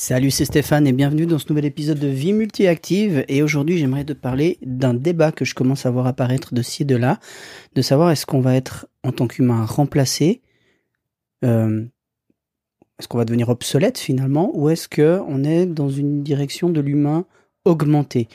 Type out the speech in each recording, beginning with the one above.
Salut, c'est Stéphane et bienvenue dans ce nouvel épisode de Vie Multiactive. Et aujourd'hui, j'aimerais te parler d'un débat que je commence à voir apparaître de ci et de là, de savoir est-ce qu'on va être en tant qu'humain remplacé, euh, est-ce qu'on va devenir obsolète finalement, ou est-ce que on est dans une direction de l'humain augmenté?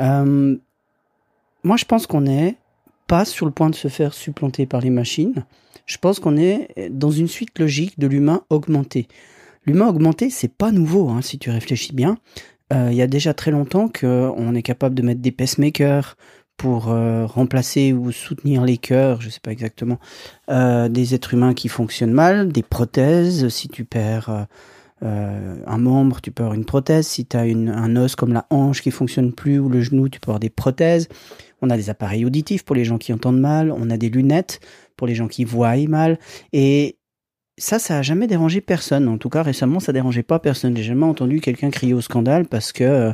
Euh, moi, je pense qu'on est pas sur le point de se faire supplanter par les machines. Je pense qu'on est dans une suite logique de l'humain augmenté. L'humain augmenté, c'est pas nouveau, hein, si tu réfléchis bien. Euh, il y a déjà très longtemps qu'on est capable de mettre des pacemakers pour euh, remplacer ou soutenir les cœurs, je sais pas exactement, euh, des êtres humains qui fonctionnent mal, des prothèses, si tu perds un membre, tu peux avoir une prothèse, si tu as un os comme la hanche qui fonctionne plus ou le genou, tu peux avoir des prothèses. On a des appareils auditifs pour les gens qui entendent mal, on a des lunettes pour les gens qui voient mal, et ça, ça a jamais dérangé personne. En tout cas, récemment, ça dérangeait pas personne. J'ai jamais entendu quelqu'un crier au scandale parce que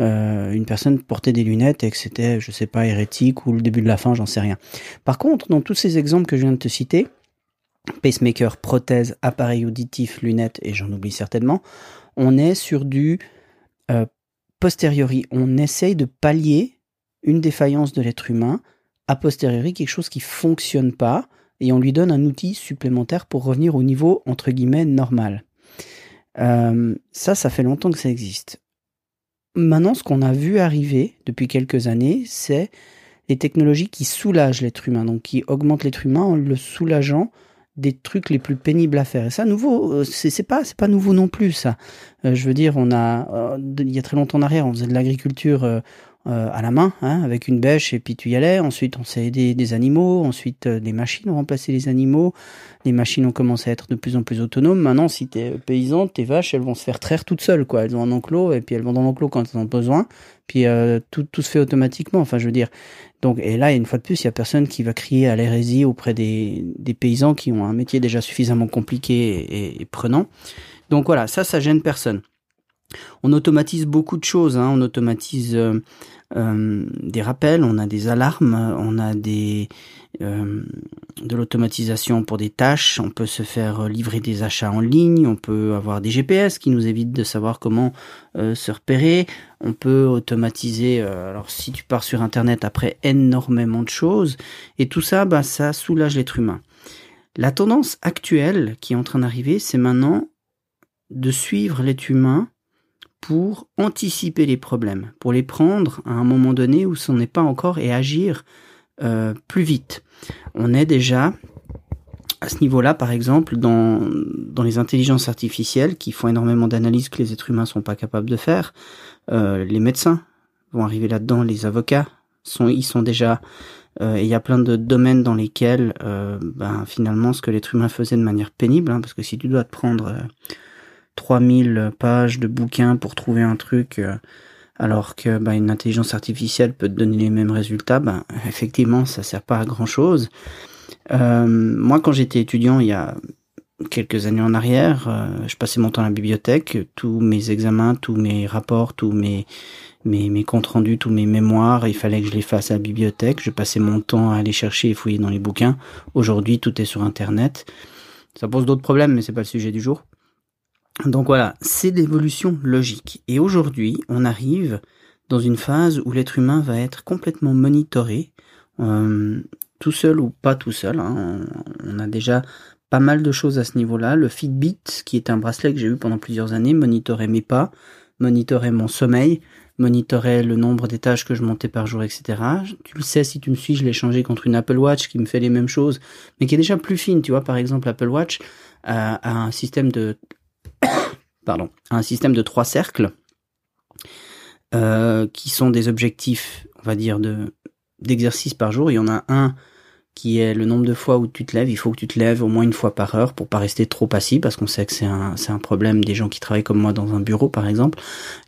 euh, une personne portait des lunettes et que c'était, je sais pas, hérétique ou le début de la fin, j'en sais rien. Par contre, dans tous ces exemples que je viens de te citer, pacemaker, prothèse, appareil auditif, lunettes, et j'en oublie certainement, on est sur du euh, posteriori. On essaye de pallier une défaillance de l'être humain, a posteriori quelque chose qui fonctionne pas, et on lui donne un outil supplémentaire pour revenir au niveau entre guillemets normal. Euh, ça, ça fait longtemps que ça existe. Maintenant, ce qu'on a vu arriver depuis quelques années, c'est les technologies qui soulagent l'être humain, donc qui augmentent l'être humain en le soulageant des trucs les plus pénibles à faire. Et ça, nouveau, euh, c'est pas, pas nouveau non plus, ça. Euh, je veux dire, on a, il y a très longtemps en arrière, on faisait de l'agriculture à la main, hein, avec une bêche, et puis tu y allais. Ensuite, on s'est aidé des animaux. Ensuite, euh, les machines ont remplacé les animaux. Les machines ont commencé à être de plus en plus autonomes. Maintenant, si t'es paysan, tes vaches, elles vont se faire traire toutes seules, quoi. Elles ont un enclos, et puis elles vont dans l'enclos quand elles ont besoin. Puis euh, tout, tout se fait automatiquement. Enfin, je veux dire. Donc, et là, une fois de plus, il y a personne qui va crier à l'hérésie auprès des, des paysans qui ont un métier déjà suffisamment compliqué et, et prenant. Donc voilà, ça, ça gêne personne. On automatise beaucoup de choses. Hein. On automatise euh, euh, des rappels, on a des alarmes, on a des euh, de l'automatisation pour des tâches. On peut se faire livrer des achats en ligne. On peut avoir des GPS qui nous évitent de savoir comment se repérer. On peut automatiser. alors si tu pars sur Internet après énormément de choses et tout ça, bah ça soulage l'être humain. La tendance actuelle qui est en train d'arriver, c'est maintenant de suivre l'être humain pour anticiper les problèmes, pour les prendre à un moment donné où ce n'est pas encore et agir euh, plus vite. On est déjà à ce niveau-là, par exemple, dans, dans les intelligences artificielles qui font énormément d'analyses que les êtres humains sont pas capables de faire. Euh, les médecins vont arriver là-dedans, les avocats sont, ils sont déjà. Euh, il y a plein de domaines dans lesquels, ben, finalement, ce que l'être humain faisait de manière pénible, hein, parce que si tu dois te prendre 3000 pages de bouquins pour trouver un truc, euh, alors que bah, une intelligence artificielle peut te donner les mêmes résultats, bah, effectivement, ça sert pas à grand chose. Euh, moi, quand j'étais étudiant, il y a quelques années en arrière, euh, je passais mon temps à la bibliothèque, tous mes examens, tous mes rapports, tous mes mes, mes comptes rendus, tous mes mémoires, il fallait que je les fasse à la bibliothèque. Je passais mon temps à aller chercher et fouiller dans les bouquins. Aujourd'hui, tout est sur Internet. Ça pose d'autres problèmes, mais c'est pas le sujet du jour. Donc voilà, c'est l'évolution logique. Et aujourd'hui, on arrive dans une phase où l'être humain va être complètement monitoré, euh, tout seul ou pas tout seul. Hein. On, a déjà pas mal de choses à ce niveau-là. Le Fitbit, qui est un bracelet que j'ai eu pendant plusieurs années, monitorait mes pas, monitorait mon sommeil, monitorait le nombre d'étages que je montais par jour, etc. Tu le sais, si tu me suis, je l'ai changé contre une Apple Watch qui me fait les mêmes choses, mais qui est déjà plus fine. Tu vois, par exemple, Apple Watch a un système de pardon, un système de trois cercles euh, qui sont des objectifs, on va dire, de d'exercice par jour. Il y en a un qui est le nombre de fois où tu te lèves. Il faut que tu te lèves au moins une fois par heure pour pas rester trop passif parce qu'on sait que c'est un, c'est un problème des gens qui travaillent comme moi dans un bureau par exemple.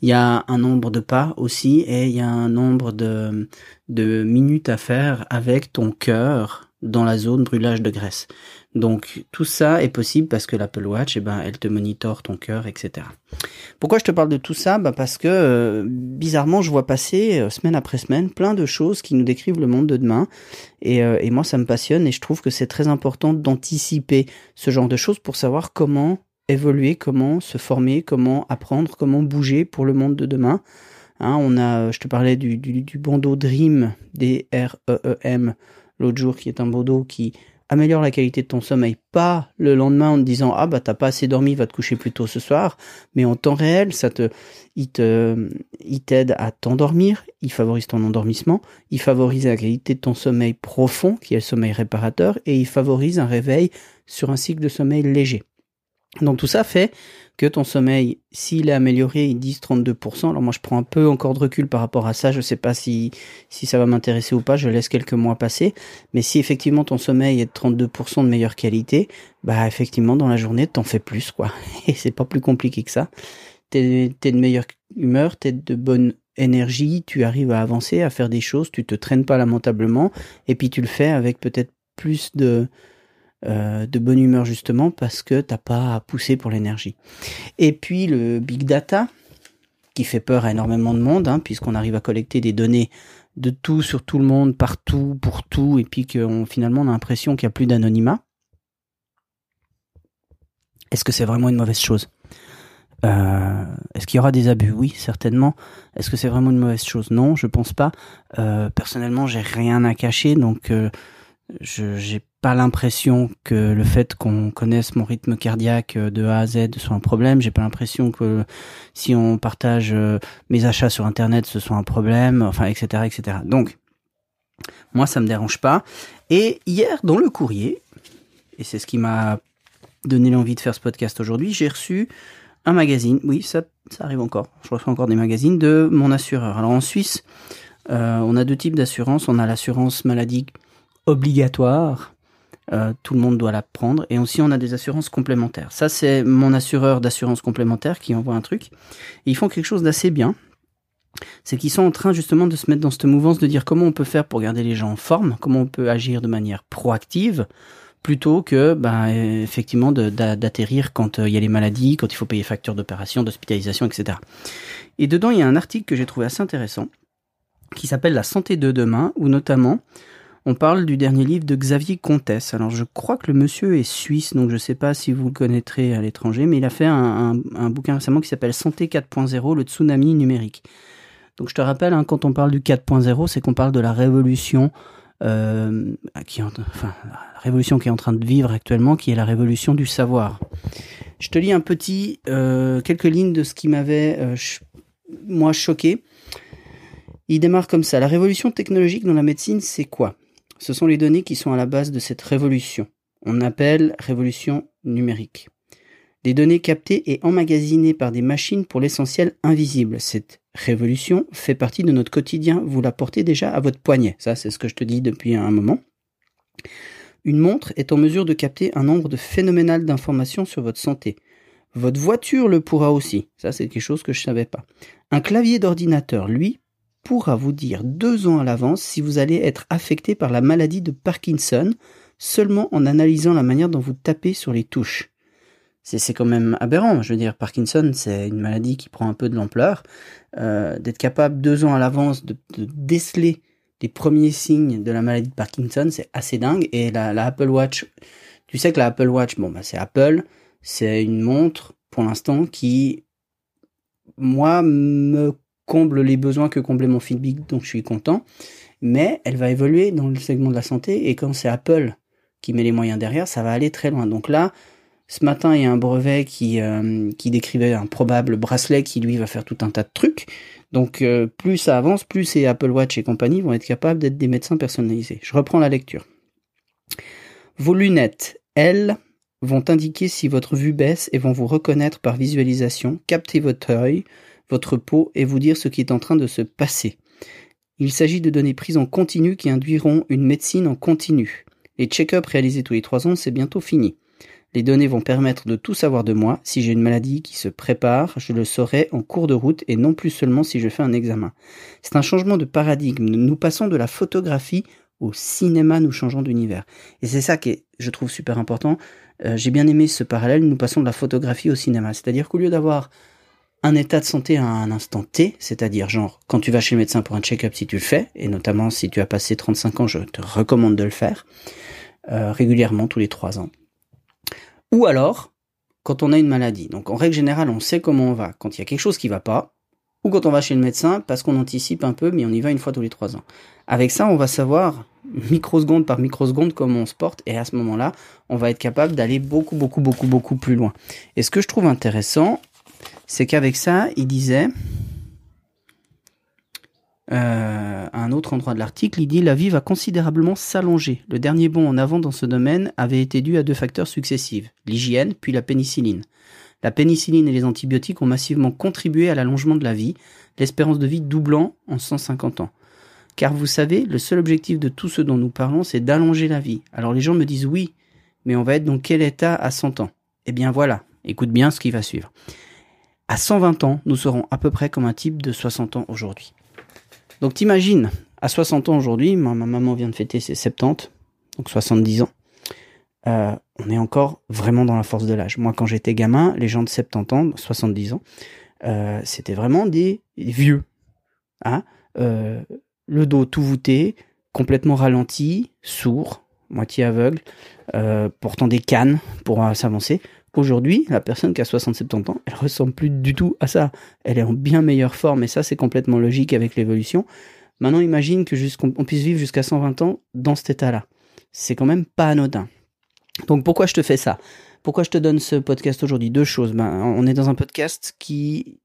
Il y a un nombre de pas aussi et il y a un nombre de, de minutes à faire avec ton cœur dans la zone brûlage de graisse. Donc tout ça est possible parce que l'Apple Watch, eh ben, elle te monitore ton cœur, etc. Pourquoi je te parle de tout ça? Bah Parce que euh, bizarrement, je vois passer euh, semaine après semaine plein de choses qui nous décrivent le monde de demain. Et, euh, et moi, ça me passionne et je trouve que c'est très important d'anticiper ce genre de choses pour savoir comment évoluer, comment se former, comment apprendre, comment bouger pour le monde de demain. Hein, on a, je te parlais du, du, du bandeau Dream, D-R-E-E-M, l'autre jour, qui est un bandeau qui améliore la qualité de ton sommeil, pas le lendemain en te disant ah bah t'as pas assez dormi, va te coucher plus tôt ce soir, mais en temps réel, ça te, il te, il t'aide à t'endormir, il favorise ton endormissement, il favorise la qualité de ton sommeil profond, qui est le sommeil réparateur, et il favorise un réveil sur un cycle de sommeil léger. Donc tout ça fait que ton sommeil, s'il est amélioré, ils disent 32%. Alors moi je prends un peu encore de recul par rapport à ça, je sais pas si, si ça va m'intéresser ou pas, je laisse quelques mois passer. Mais si effectivement ton sommeil est de 32% de meilleure qualité, bah effectivement dans la journée t'en fais plus quoi. Et c'est pas plus compliqué que ça. T'es es de meilleure humeur, t'es de bonne énergie, tu arrives à avancer, à faire des choses, tu te traînes pas lamentablement, et puis tu le fais avec peut-être plus de, euh, de bonne humeur justement parce que t'as pas à pousser pour l'énergie. Et puis le big data qui fait peur à énormément de monde hein, puisqu'on arrive à collecter des données de tout sur tout le monde, partout, pour tout, et puis qu'on finalement on a l'impression qu'il n'y a plus d'anonymat. Est-ce que c'est vraiment une mauvaise chose? Euh, Est-ce qu'il y aura des abus? Oui, certainement. Est-ce que c'est vraiment une mauvaise chose? Non, je pense pas. Euh, personnellement, j'ai rien à cacher, donc je j'ai pas l'impression que le fait qu'on connaisse mon rythme cardiaque euh, de A à Z soit un problème. J'ai pas l'impression que si on partage euh, mes achats sur internet ce soit un problème, enfin etc etc. Donc moi ça me dérange pas. Et hier dans le courrier, et c'est ce qui m'a donné l'envie de faire ce podcast aujourd'hui, j'ai reçu un magazine. Oui ça arrive encore. Je reçois encore des magazines de mon assureur. Alors en Suisse, euh, on a deux types d'assurance. On a l'assurance maladie obligatoire euh, tout le monde doit la prendre. Et aussi, on a des assurances complémentaires. Ça, c'est mon assureur d'assurance complémentaire qui envoie un truc. Et ils font quelque chose d'assez bien. C'est qu'ils sont en train justement de se mettre dans cette mouvance de dire comment on peut faire pour garder les gens en forme, comment on peut agir de manière proactive, plutôt que ben, effectivement d'atterrir quand euh, il y a les maladies, quand il faut payer factures d'opération, d'hospitalisation, etc. Et dedans, il y a un article que j'ai trouvé assez intéressant qui s'appelle La santé de demain, où notamment on parle du dernier livre de Xavier Comtesse. Alors je crois que le monsieur est suisse, donc je ne sais pas si vous le connaîtrez à l'étranger, mais il a fait un, bouquin récemment qui s'appelle Santé 4.0, le tsunami numérique. Donc je te rappelle, hein, quand on parle du 4.0, c'est qu'on parle de la révolution, euh, la révolution qui est en train de vivre actuellement, qui est la révolution du savoir. Je te lis un petit, euh, quelques lignes de ce qui m'avait, euh, moi, choqué. Il démarre comme ça. La révolution technologique dans la médecine, c'est quoi? Ce sont les données qui sont à la base de cette révolution. On appelle révolution numérique. Des données captées et emmagasinées par des machines pour l'essentiel invisible. Cette révolution fait partie de notre quotidien. Vous la portez déjà à votre poignet. Ça, c'est ce que je te dis depuis un moment. Une montre est en mesure de capter un nombre de phénoménal d'informations sur votre santé. Votre voiture le pourra aussi. Ça, c'est quelque chose que je savais pas. Un clavier d'ordinateur, lui, pourra vous dire deux ans à l'avance si vous allez être affecté par la maladie de Parkinson seulement en analysant la manière dont vous tapez sur les touches. C'est quand même aberrant. Je veux dire, Parkinson, c'est une maladie qui prend un peu de l'ampleur. Euh, D'être capable deux ans à l'avance de, déceler les premiers signes de la maladie de Parkinson, c'est assez dingue. Et la, Apple Watch, tu sais que la Apple Watch, bon, bah, c'est Apple, c'est une montre pour l'instant qui, moi, me comble les besoins que comblait mon Fitbit, donc je suis content. Mais elle va évoluer dans le segment de la santé et quand c'est Apple qui met les moyens derrière, ça va aller très loin. Donc là, ce matin, il y a un brevet qui, euh, décrivait un probable bracelet qui lui va faire tout un tas de trucs. Donc euh, plus ça avance, plus ces Apple Watch et compagnie vont être capables d'être des médecins personnalisés. Je reprends la lecture. Vos lunettes, elles, vont indiquer si votre vue baisse et vont vous reconnaître par visualisation, capter votre œil, votre peau et vous dire ce qui est en train de se passer. Il s'agit de données prises en continu qui induiront une médecine en continu. Les check-ups réalisés tous les trois ans, c'est bientôt fini. Les données vont permettre de tout savoir de moi. Si j'ai une maladie qui se prépare, je le saurai en cours de route et non plus seulement si je fais un examen. C'est un changement de paradigme. Nous passons de la photographie au cinéma, nous changeons d'univers. Et c'est ça qui je trouve, super important. Euh, j'ai bien aimé ce parallèle. Nous passons de la photographie au cinéma. C'est-à-dire qu'au lieu d'avoir un état de santé à un instant T, c'est-à-dire genre quand tu vas chez le médecin pour un check-up si tu le fais, et notamment si tu as passé 35 ans, je te recommande de le faire euh, régulièrement tous les 3 ans. Ou alors, quand on a une maladie. Donc en règle générale, on sait comment on va quand il y a quelque chose qui va pas, ou quand on va chez le médecin parce qu'on anticipe un peu, mais on y va une fois tous les trois ans. Avec ça, on va savoir microseconde par microseconde comment on se porte, et à ce moment-là, on va être capable d'aller beaucoup, beaucoup, beaucoup, beaucoup plus loin. Et ce que je trouve intéressant, c'est qu'avec ça, il disait, euh, à un autre endroit de l'article, il dit la vie va considérablement s'allonger. Le dernier bond en avant dans ce domaine avait été dû à deux facteurs successifs, l'hygiène puis la pénicilline. La pénicilline et les antibiotiques ont massivement contribué à l'allongement de la vie, l'espérance de vie doublant en 150 ans. Car vous savez, le seul objectif de tout ce dont nous parlons, c'est d'allonger la vie. Alors les gens me disent oui, mais on va être dans quel état à 100 ans? Eh bien voilà, écoute bien ce qui va suivre. À 120 ans, nous serons à peu près comme un type de 60 ans aujourd'hui. Donc t'imagines, à 60 ans aujourd'hui, ma, maman vient de fêter ses 70, donc 70 ans. Euh, on est encore vraiment dans la force de l'âge. Moi, quand j'étais gamin, les gens de 70 ans, 70 ans, euh, c'était vraiment des, vieux. Hein euh, le dos tout voûté, complètement ralenti, sourd, moitié aveugle, portant des cannes pour s'avancer. Aujourd'hui, la personne qui a 60-70 ans, elle ressemble plus du tout à ça. Elle est en bien meilleure forme et ça, c'est complètement logique avec l'évolution. Maintenant, imagine que jusqu'on puisse vivre jusqu'à 120 ans dans cet état-là. C'est quand même pas anodin. Donc pourquoi je te fais ça? Pourquoi je te donne ce podcast aujourd'hui? Deux choses. Ben, on est dans un podcast qui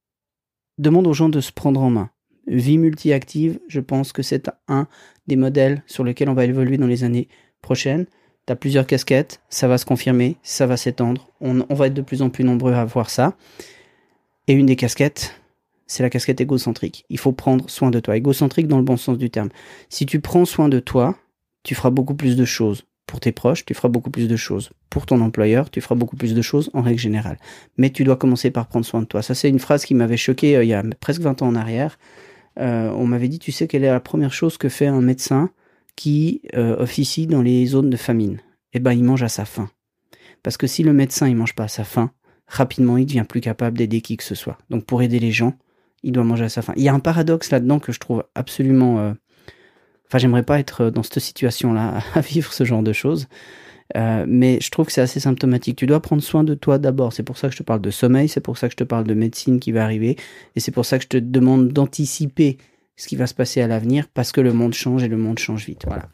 demande aux gens de se prendre en main. Vie multi-active, je pense que c'est un des modèles sur lesquels on va évoluer dans les années prochaines. Tu as plusieurs casquettes, ça va se confirmer, ça va s'étendre. On, va être de plus en plus nombreux à voir ça. Et une des casquettes, c'est la casquette égocentrique. Il faut prendre soin de toi. Égocentrique dans le bon sens du terme. Si tu prends soin de toi, tu feras beaucoup plus de choses. Pour tes proches, tu feras beaucoup plus de choses. Pour ton employeur, tu feras beaucoup plus de choses en règle générale. Mais tu dois commencer par prendre soin de toi. Ça, c'est une phrase qui m'avait choqué euh, il y a presque 20 ans en arrière. Euh, on m'avait dit, tu sais quelle est la première chose que fait un médecin qui euh, officie dans les zones de famine, eh ben il mange à sa faim. Parce que si le médecin il mange pas à sa faim, rapidement il devient plus capable d'aider qui que ce soit. Donc pour aider les gens, il doit manger à sa faim. Il y a un paradoxe là-dedans que je trouve absolument. Euh... Enfin, j'aimerais pas être dans cette situation-là à vivre ce genre de choses. Euh, mais je trouve que c'est assez symptomatique. Tu dois prendre soin de toi d'abord. C'est pour ça que je te parle de sommeil, c'est pour ça que je te parle de médecine qui va arriver, et c'est pour ça que je te demande d'anticiper ce qui va se passer à l'avenir parce que le monde change et le monde change vite. Voilà.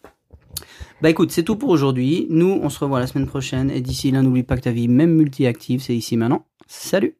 Bah écoute, c'est tout pour aujourd'hui. Nous, on se revoit la semaine prochaine et d'ici là, n'oublie pas que ta vie, même multi-active, c'est ici maintenant. Salut